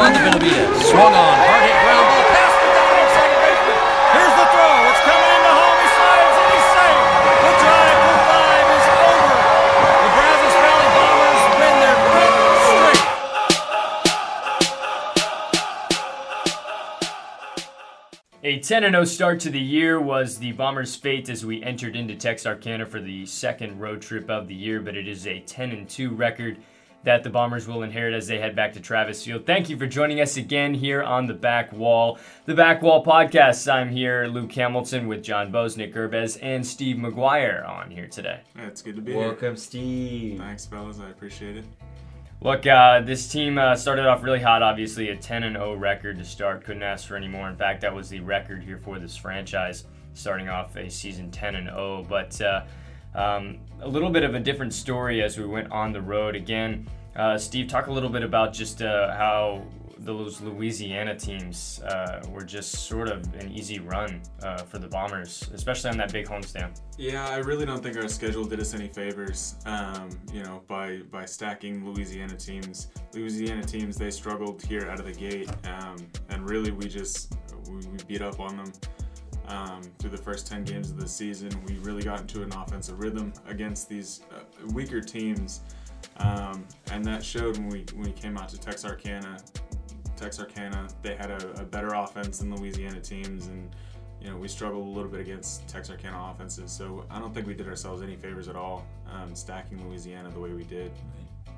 on to Benavidez. Swung on. Hard hit ground ball. Past the down second baseman. Here's the throw. It's coming into home. He slides and he's safe. The drive for five is over. The Brazos Valley Bombers win their fifth straight. A 10 0 start to the year was the Bombers' fate as we entered into Texarkana for the second road trip of the year, but it is a 10 2 record that the Bombers will inherit as they head back to Travis Field. Thank you for joining us again here on the Back Wall, the Back Wall podcast. I'm here, Luke Hamilton, with John Bose, Nick Gerbez, and Steve McGuire on here today. Yeah, it's good to be Welcome, Steve. Thanks, fellas. I appreciate it. Look, uh, this team uh, started off really hot. Obviously, a 10 and 0 record to start. Couldn't ask for any more. In fact, that was the record here for this franchise, starting off a season 10 and 0. But uh, um, a little bit of a different story as we went on the road. Again, uh, Steve, talk a little bit about just uh, how those Louisiana teams uh, were just sort of an easy run uh, for the Bombers, especially on that big homestand. Yeah, I really don't think our schedule did us any favors. Um, you know, by by stacking Louisiana teams. Louisiana teams they struggled here out of the gate, um, and really we just we, we beat up on them. Um, through the first 10 games of the season, we really got into an offensive rhythm against these uh, weaker teams, um, and that showed when we when we came out to Texarkana. Texarkana, they had a, a better offense than Louisiana teams, and you know we struggled a little bit against Texarkana offenses. So I don't think we did ourselves any favors at all, um, stacking Louisiana the way we did.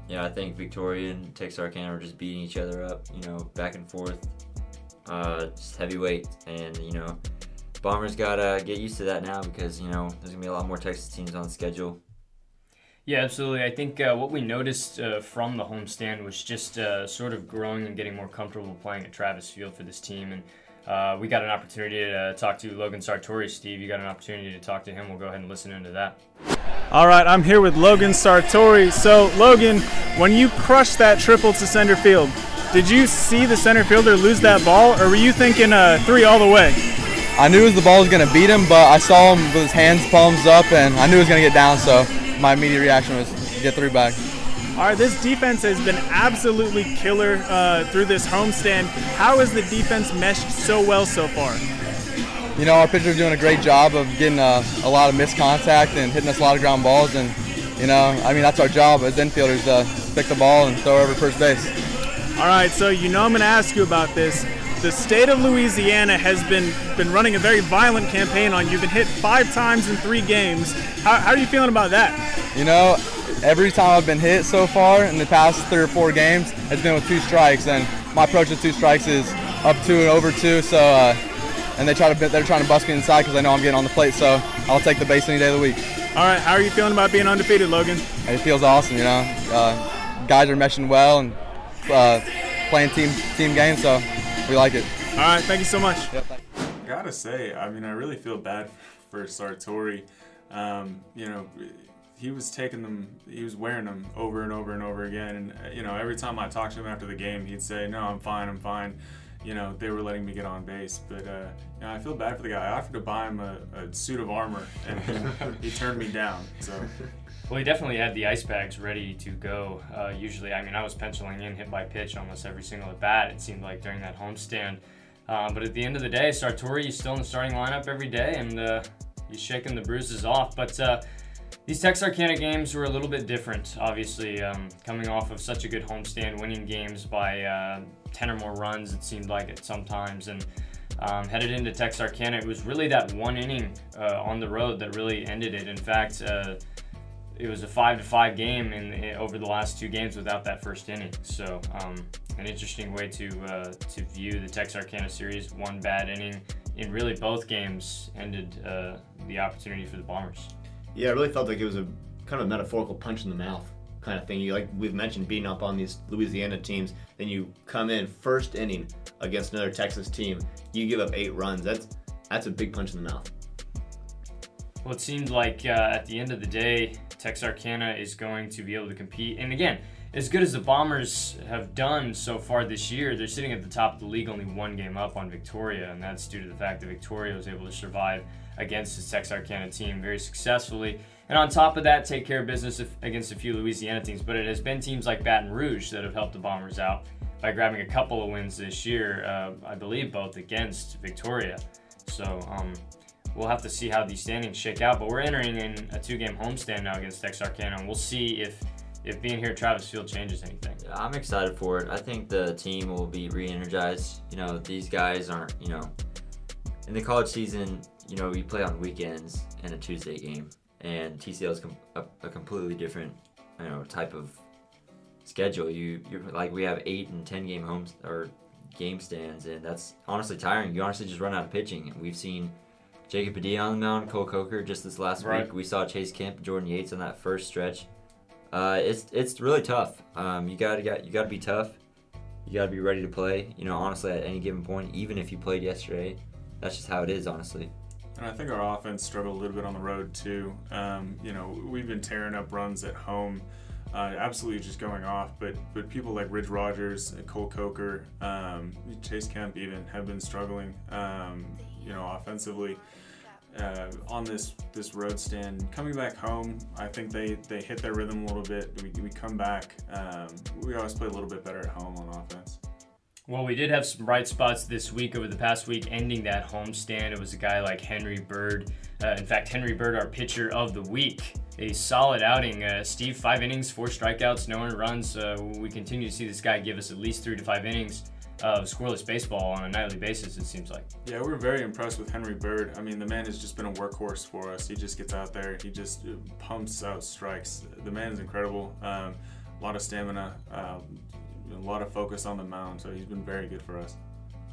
Yeah, I think Victoria and Texarkana were just beating each other up, you know, back and forth. Uh, just heavyweight, and you know, Bombers gotta get used to that now because you know there's gonna be a lot more Texas teams on the schedule. Yeah, absolutely. I think uh, what we noticed uh, from the homestand was just uh, sort of growing and getting more comfortable playing at Travis Field for this team. And uh, we got an opportunity to talk to Logan Sartori. Steve, you got an opportunity to talk to him. We'll go ahead and listen into that. All right, I'm here with Logan Sartori. So, Logan, when you crushed that triple to center field, did you see the center fielder lose that ball, or were you thinking uh, three all the way? I knew the ball was going to beat him, but I saw him with his hands palms up, and I knew he was going to get down. So my immediate reaction was get three back. All right, this defense has been absolutely killer uh, through this homestand. How has the defense meshed so well so far? You know, our pitcher's doing a great job of getting uh, a lot of missed contact and hitting us a lot of ground balls. And you know, I mean, that's our job as infielders to pick the ball and throw over first base. All right, so you know I'm going to ask you about this. The state of Louisiana has been been running a very violent campaign on you. You've been hit five times in three games. How, how are you feeling about that? You know, every time I've been hit so far in the past three or four games has been with two strikes, and my approach to two strikes is up two and over two. So, uh, and they try to they're trying to bust me inside because they know I'm getting on the plate. So I'll take the base any day of the week. All right, how are you feeling about being undefeated, Logan? It feels awesome, you know. Uh, guys are meshing well and uh, playing team team games, so we like it. All right, thank you so much. Yep, thank you. Gotta say, I mean, I really feel bad for Sartori. Um, you know, he was taking them, he was wearing them over and over and over again. And, uh, you know, every time I talked to him after the game, he'd say, No, I'm fine, I'm fine. You know, they were letting me get on base. But, uh, you know, I feel bad for the guy. I offered to buy him a, a suit of armor, and he, he turned me down. So, Well, he definitely had the ice bags ready to go. Uh, usually, I mean, I was penciling in hit by pitch almost every single at bat, it seemed like during that homestand. Um, but at the end of the day, Sartori is still in the starting lineup every day, and uh, he's shaking the bruises off. But uh, these Texarkana games were a little bit different, obviously, um, coming off of such a good homestand, winning games by uh, 10 or more runs, it seemed like it sometimes. And um, headed into Texarkana, it was really that one inning uh, on the road that really ended it. In fact, uh, it was a five to five game in, in over the last two games without that first inning. So um, an interesting way to uh, to view the Texarkana series. One bad inning in really both games ended uh, the opportunity for the Bombers. Yeah, it really felt like it was a kind of a metaphorical punch in the mouth kind of thing. You like we've mentioned beating up on these Louisiana teams, then you come in first inning against another Texas team, you give up eight runs. That's that's a big punch in the mouth. Well, it seemed like uh, at the end of the day, Texarkana is going to be able to compete. And again, as good as the Bombers have done so far this year, they're sitting at the top of the league, only one game up on Victoria, and that's due to the fact that Victoria was able to survive against the Texarkana team very successfully. And on top of that, take care of business against a few Louisiana teams. But it has been teams like Baton Rouge that have helped the Bombers out by grabbing a couple of wins this year. Uh, I believe both against Victoria. So um, we'll have to see how these standings shake out. But we're entering in a two-game homestand now against Texarkana, and we'll see if if being here at Travis Field changes anything. Yeah, I'm excited for it. I think the team will be re-energized. You know, these guys aren't. You know, in the college season, you know, we play on weekends and a Tuesday game, and TCL is com- a, a completely different, you know, type of schedule. You you like we have eight and ten game homes or game stands, and that's honestly tiring. You honestly just run out of pitching. We've seen Jacob Padilla on the mound, Cole Coker just this last Right. week. We saw Chase Kemp, Jordan Yates on that first stretch. Uh, it's it's really tough. Um, you gotta got you gotta be tough. You gotta be ready to play. You know, honestly, at any given point, even if you played yesterday, that's just how it is. Honestly. And I think our offense struggled a little bit on the road too. Um, you know, we've been tearing up runs at home, uh, absolutely just going off. But but people like Ridge Rogers, and Cole Coker, um, Chase Kemp even have been struggling. Um, you know, offensively. Uh, on this this road stand, coming back home, I think they, they hit their rhythm a little bit. We, we come back. Um, we always play a little bit better at home on offense. Well, we did have some bright spots this week over the past week, ending that homestand. It was a guy like Henry Bird. Uh, in fact, Henry Bird, our pitcher of the week. A solid outing. Uh, Steve, five innings, four strikeouts, no earned runs. Uh, we continue to see this guy give us at least three to five innings of scoreless baseball on a nightly basis, it seems like. Yeah, we're very impressed with Henry Bird. I mean, the man has just been a workhorse for us. He just gets out there, he just uh, pumps out strikes. The man is incredible. Um, a lot of stamina, uh, a lot of focus on the mound, so he's been very good for us.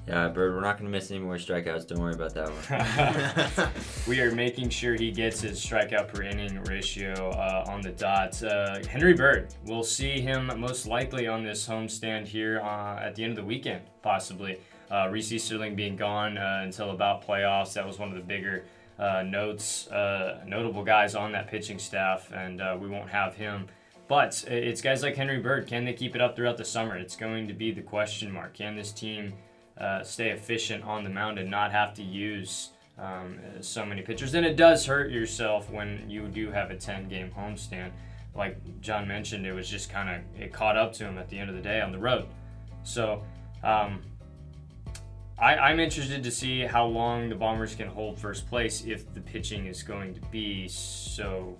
Yeah, Bird, we're not gonna miss any more strikeouts. Don't worry about that one. we are making sure he gets his strikeout per inning ratio uh, on the dot. Uh, Henry Bird, we'll see him most likely on this homestand here uh, at the end of the weekend, possibly. Uh, Reese Easterling being gone uh, until about playoffs. That was one of the bigger uh, notes, uh, notable guys on that pitching staff, and uh, we won't have him. But it's guys like Henry Bird. Can they keep it up throughout the summer? It's going to be the question mark. Can this team uh, stay efficient on the mound and not have to use um, so many pitchers? And it does hurt yourself when you do have a 10 game homestand. Like John mentioned, it was just kind of, it caught up to him at the end of the day on the road. So, um, I, I'm interested to see how long the Bombers can hold first place if the pitching is going to be so,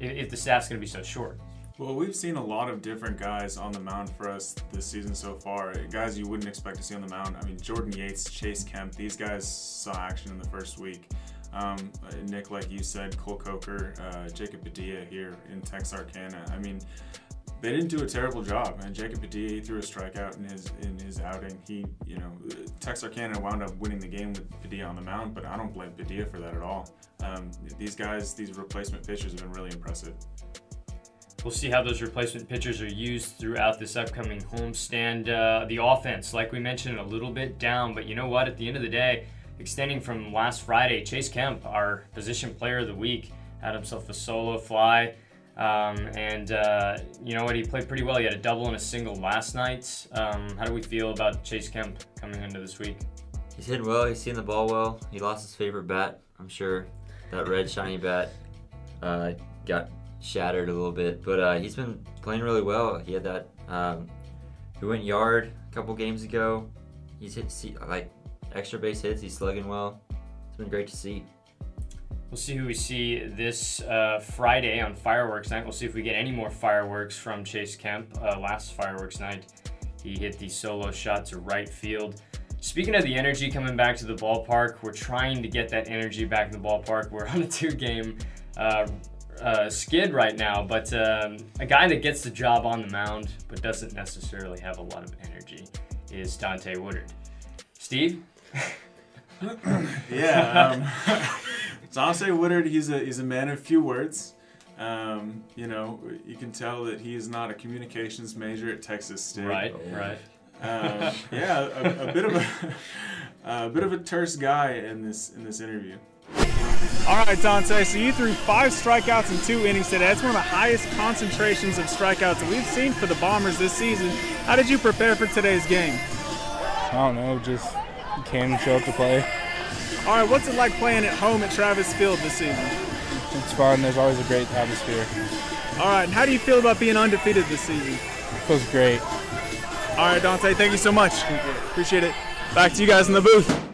if, if the staff's going to be so short. Well, we've seen a lot of different guys on the mound for us this season so far. Guys you wouldn't expect to see on the mound. I mean, Jordan Yates, Chase Kemp, these guys saw action in the first week. Um, Nick, like you said, Cole Coker, uh, Jacob Padilla here in Texarkana. I mean, they didn't do a terrible job. And Jacob Padilla threw a strikeout in his in his outing. He, you know, Texarkana wound up winning the game with Padilla on the mound, but I don't blame Padilla for that at all. Um, these guys, these replacement pitchers, have been really impressive. We'll see how those replacement pitchers are used throughout this upcoming homestand. Uh, the offense, like we mentioned, a little bit down, but you know what? At the end of the day, extending from last Friday, Chase Kemp, our position player of the week, had himself a solo fly. Um, and uh, you know what? He played pretty well. He had a double and a single last night. Um, how do we feel about Chase Kemp coming into this week? He's hitting well. He's seeing the ball well. He lost his favorite bat. I'm sure that red shiny bat uh, got shattered a little bit, but uh, he's been playing really well. He had that. Um, he went yard a couple games ago. He's hit like extra base hits. He's slugging well. It's been great to see. We'll see who we see this uh, Friday on fireworks night. We'll see if we get any more fireworks from Chase Kemp. Uh, last fireworks night, he hit the solo shot to right field. Speaking of the energy coming back to the ballpark, we're trying to get that energy back in the ballpark. We're on a two-game uh, uh, skid right now, but um, a guy that gets the job on the mound but doesn't necessarily have a lot of energy is Dante Woodard. Steve? Yeah. Um, Dante Woodard, he's a he's a man of few words. Um, you know, you can tell that he is not a communications major at Texas State. Right, right. Um, yeah, a, a bit of a a bit of a terse guy in this in this interview. All right, Dante. So you threw five strikeouts in two innings today. That's one of the highest concentrations of strikeouts that we've seen for the Bombers this season. How did you prepare for today's game? I don't know, just came and show up to play. All right, what's it like playing at home at Travis Field this season? It's fun. There's always a great atmosphere. All right, and how do you feel about being undefeated this season? It feels great. All right, Dante, thank you so much. Appreciate it. Back to you guys in the booth.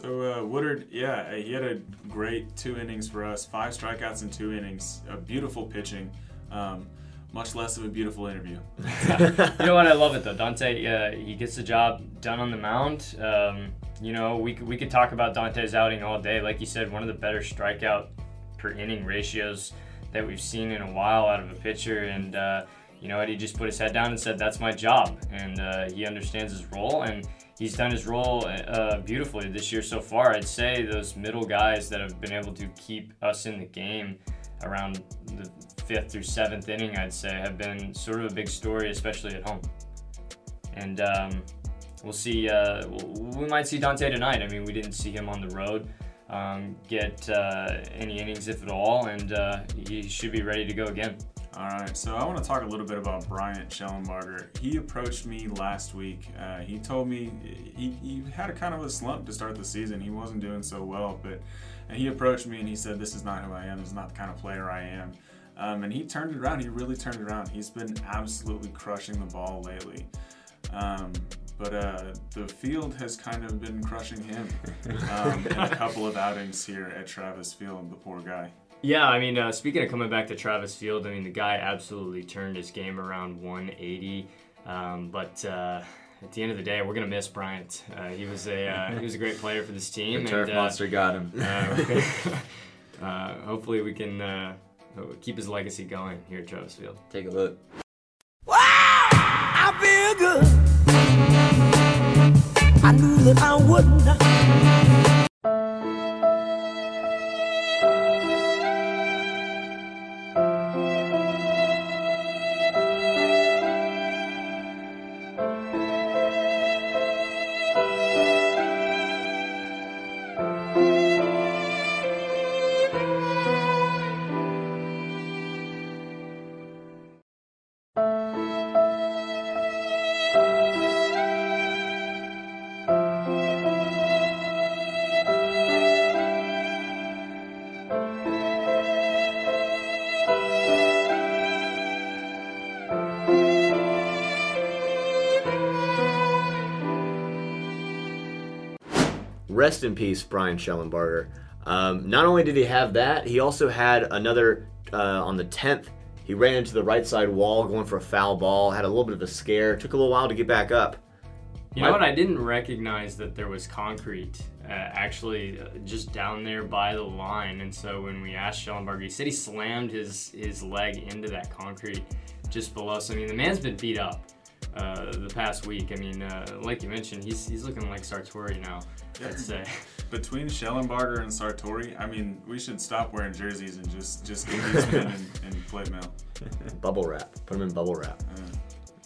So uh, Woodard, yeah, uh, he had a great two innings for us. Five strikeouts in two innings. A beautiful pitching. Um, much less of a beautiful interview. you know what? I love it though. Dante, uh, he gets the job done on the mound. Um, you know, we, we could talk about Dante's outing all day. Like you said, one of the better strikeout per inning ratios that we've seen in a while out of a pitcher. And uh, you know what? He just put his head down and said, "That's my job," and uh, he understands his role and. He's done his role uh, beautifully this year so far. I'd say those middle guys that have been able to keep us in the game around the fifth through seventh inning, I'd say, have been sort of a big story, especially at home. And um, we'll see. Uh, we might see Dante tonight. I mean, we didn't see him on the road um, get uh, any innings, if at all, and uh, he should be ready to go again. All right, so I want to talk a little bit about Bryant Schellenbarger. He approached me last week. Uh, he told me he, he had a kind of a slump to start the season. He wasn't doing so well, but and he approached me and he said, "This is not who I am. This is not the kind of player I am." Um, and he turned it around. He really turned it around. He's been absolutely crushing the ball lately. Um, but uh, the field has kind of been crushing him um, in a couple of outings here at Travis Field. The poor guy. Yeah, I mean, uh, speaking of coming back to Travis Field, I mean, the guy absolutely turned his game around 180. Um, but uh, at the end of the day, we're gonna miss Bryant. Uh, he was a uh, he was a great player for this team. The turf and, uh, monster got him. uh, hopefully, we can keep his legacy going here at Travis Field. Take a look. Wow, I feel good. I knew that I wouldn't. Rest in peace, Brian Schellenbarger. Um, not only did he have that, he also had another uh, on the 10th. He ran into the right side wall going for a foul ball, had a little bit of a scare, took a little while to get back up. You know what? I didn't recognize that there was concrete uh, actually uh, just down there by the line, and so when we asked Schellenberger, he said he slammed his his leg into that concrete just below. So I mean, the man's been beat up uh, the past week. I mean, uh, like you mentioned, he's he's looking like Sartori now. I'd say. Between Schellenbarger and Sartori, I mean, we should stop wearing jerseys and just just give these men in, in plate mail. bubble wrap. Put them in bubble wrap. Uh,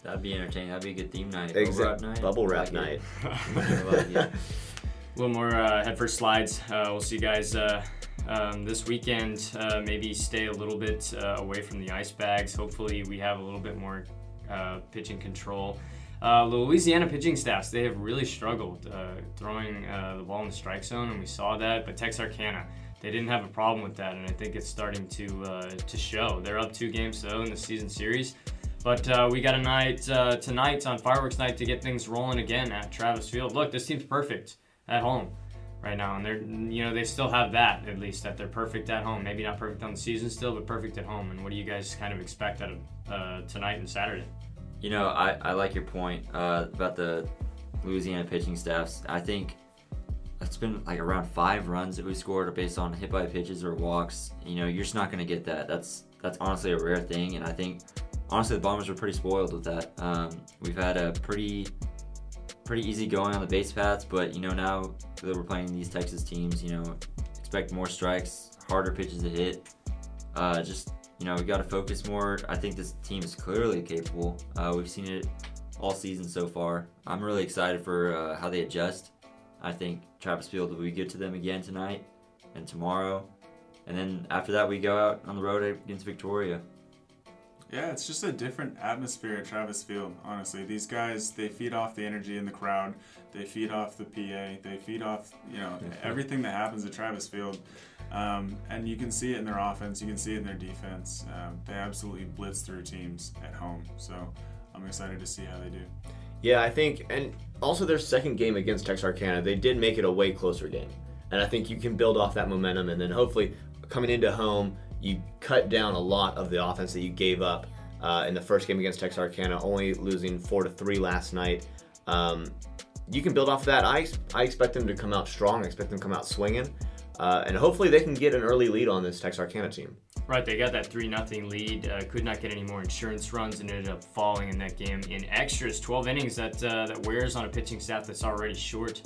That'd be entertaining. That'd be a good theme night. Exactly. Bubble wrap Bubble night. wrap Like night. it. Like it. A little more uh, head first slides. Uh, we'll see you guys uh, um, this weekend. Uh, maybe stay a little bit uh, away from the ice bags. Hopefully, we have a little bit more uh, pitching control. Uh, Louisiana pitching staffs, they have really struggled uh, throwing uh, the ball in the strike zone, and we saw that. But Texarkana, they didn't have a problem with that, and I think it's starting to uh, to show. They're up two games though in the season series, but uh, we got a night uh, tonight on fireworks night to get things rolling again at Travis Field. Look, this team's perfect at home right now, and they're you know they still have that at least that they're perfect at home. Maybe not perfect on the season still, but perfect at home. And what do you guys kind of expect out of uh, tonight and Saturday? You know, I, I like your point uh, about the Louisiana pitching staffs. I think it's been like around five runs that we scored based on hit by pitches or walks. You know, you're just not going to get that. That's that's honestly a rare thing, and I think honestly the Bombers were pretty spoiled with that. Um, we've had a pretty pretty easy going on the base paths, but you know now that we're playing these Texas teams, you know, expect more strikes, harder pitches to hit. Uh, just you know, we got to focus more. I think this team is clearly capable. Uh, we've seen it all season so far. I'm really excited for uh, how they adjust. I think Travis Field will be good to them again tonight and tomorrow. And then after that, we go out on the road against Victoria. Yeah, it's just a different atmosphere at Travis Field, honestly. These guys, they feed off the energy in the crowd. They feed off the PA. They feed off, you know, everything that happens at Travis Field. Um, and you can see it in their offense. You can see it in their defense. Um, they absolutely blitz through teams at home. So I'm excited to see how they do. Yeah, I think, and also their second game against Texarkana, they did make it a way closer game, and I think you can build off that momentum, and then hopefully coming into home, you cut down a lot of the offense that you gave up uh, in the first game against Texarkana, only losing four to three last night. Um, you can build off of that. I, I expect them to come out strong. I expect them to come out swinging. Uh, and hopefully they can get an early lead on this Texarkana team. Right, they got that 3 0 lead. Uh, could not get any more insurance runs and ended up falling in that game in extras. 12 innings that, uh, that wears on a pitching staff that's already short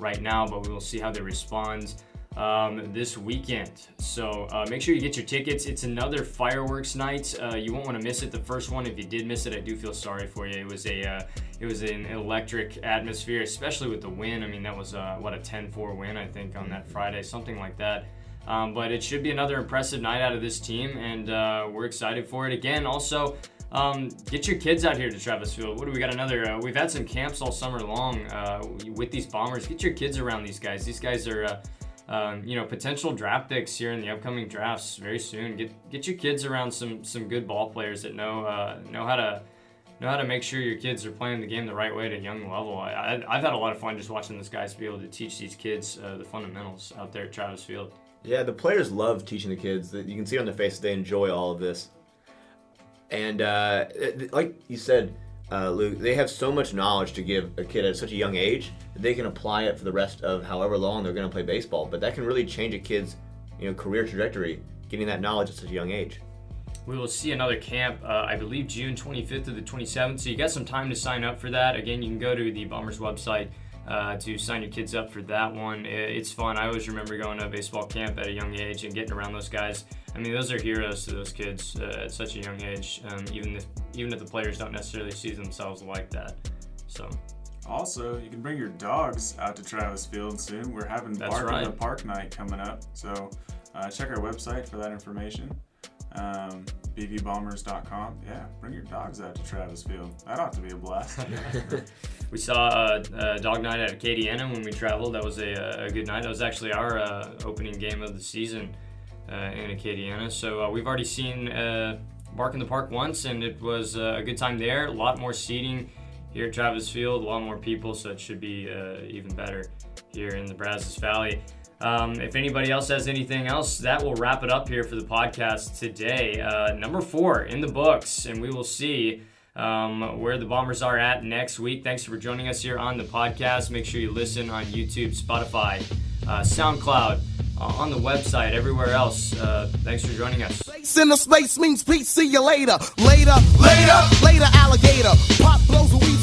right now, but we will see how they respond um, this weekend. So uh, make sure you get your tickets. It's another fireworks night. Uh, you won't want to miss it. The first one, if you did miss it, I do feel sorry for you. It was a uh, it was an electric atmosphere, especially with the win. I mean, that was uh, what a 10-4 win, I think, on that Friday, something like that. Um, but it should be another impressive night out of this team, and uh, we're excited for it. Again, also. Um, get your kids out here to Travis Field. What do we got? Another. Uh, we've had some camps all summer long uh, with these bombers. Get your kids around these guys. These guys are uh, um, you know, potential draft picks here in the upcoming drafts very soon. Get get your kids around some some good ball players that know uh, know how to know how to make sure your kids are playing the game the right way at a young level. I, have had a lot of fun just watching this guys be able to teach these kids uh, the fundamentals out there at Travis Field. Yeah, the players love teaching the kids. You can see on their faces they enjoy all of this. And uh, like you said, uh, Luke, they have so much knowledge to give a kid at such a young age that they can apply it for the rest of however long they're going to play baseball. But that can really change a kid's, you know, career trajectory, getting that knowledge at such a young age. We will see another camp, uh, I believe June 25th to the 27th. So you got some time to sign up for that. Again, you can go to the Bombers website uh, to sign your kids up for that one. It's fun. I always remember going to a baseball camp at a young age and getting around those guys. I mean, those are heroes to those kids uh, at such a young age, um, even if even if the players don't necessarily see themselves like that. So. Also, you can bring your dogs out to Travis Field soon. We're having That's Bark right. in the Park night coming up, so uh, check our website for that information. Um, bvbombers.com. Yeah, bring your dogs out to Travis Field. That ought to be a blast. we saw uh, uh, dog night at Acadiana when we traveled. That was a, a good night. That was actually our uh, opening game of the season uh, in Acadiana. So uh, we've already seen uh, Bark in the Park once, and it was a good time there. A lot more seating here at Travis Field, a lot more people, so it should be even better here in the Brazos Valley. Um, if anybody else has anything else, that will wrap it up here for the podcast today. Uh, number four in the books, and we will see um, where the Bombers are at next week. Thanks for joining us here on the podcast. Make sure you listen on YouTube, Spotify, uh, SoundCloud, uh, on the website, everywhere else. Uh, thanks for joining us. Center space means peace. See you later. Later, later, later, alligator. Pop blows a weed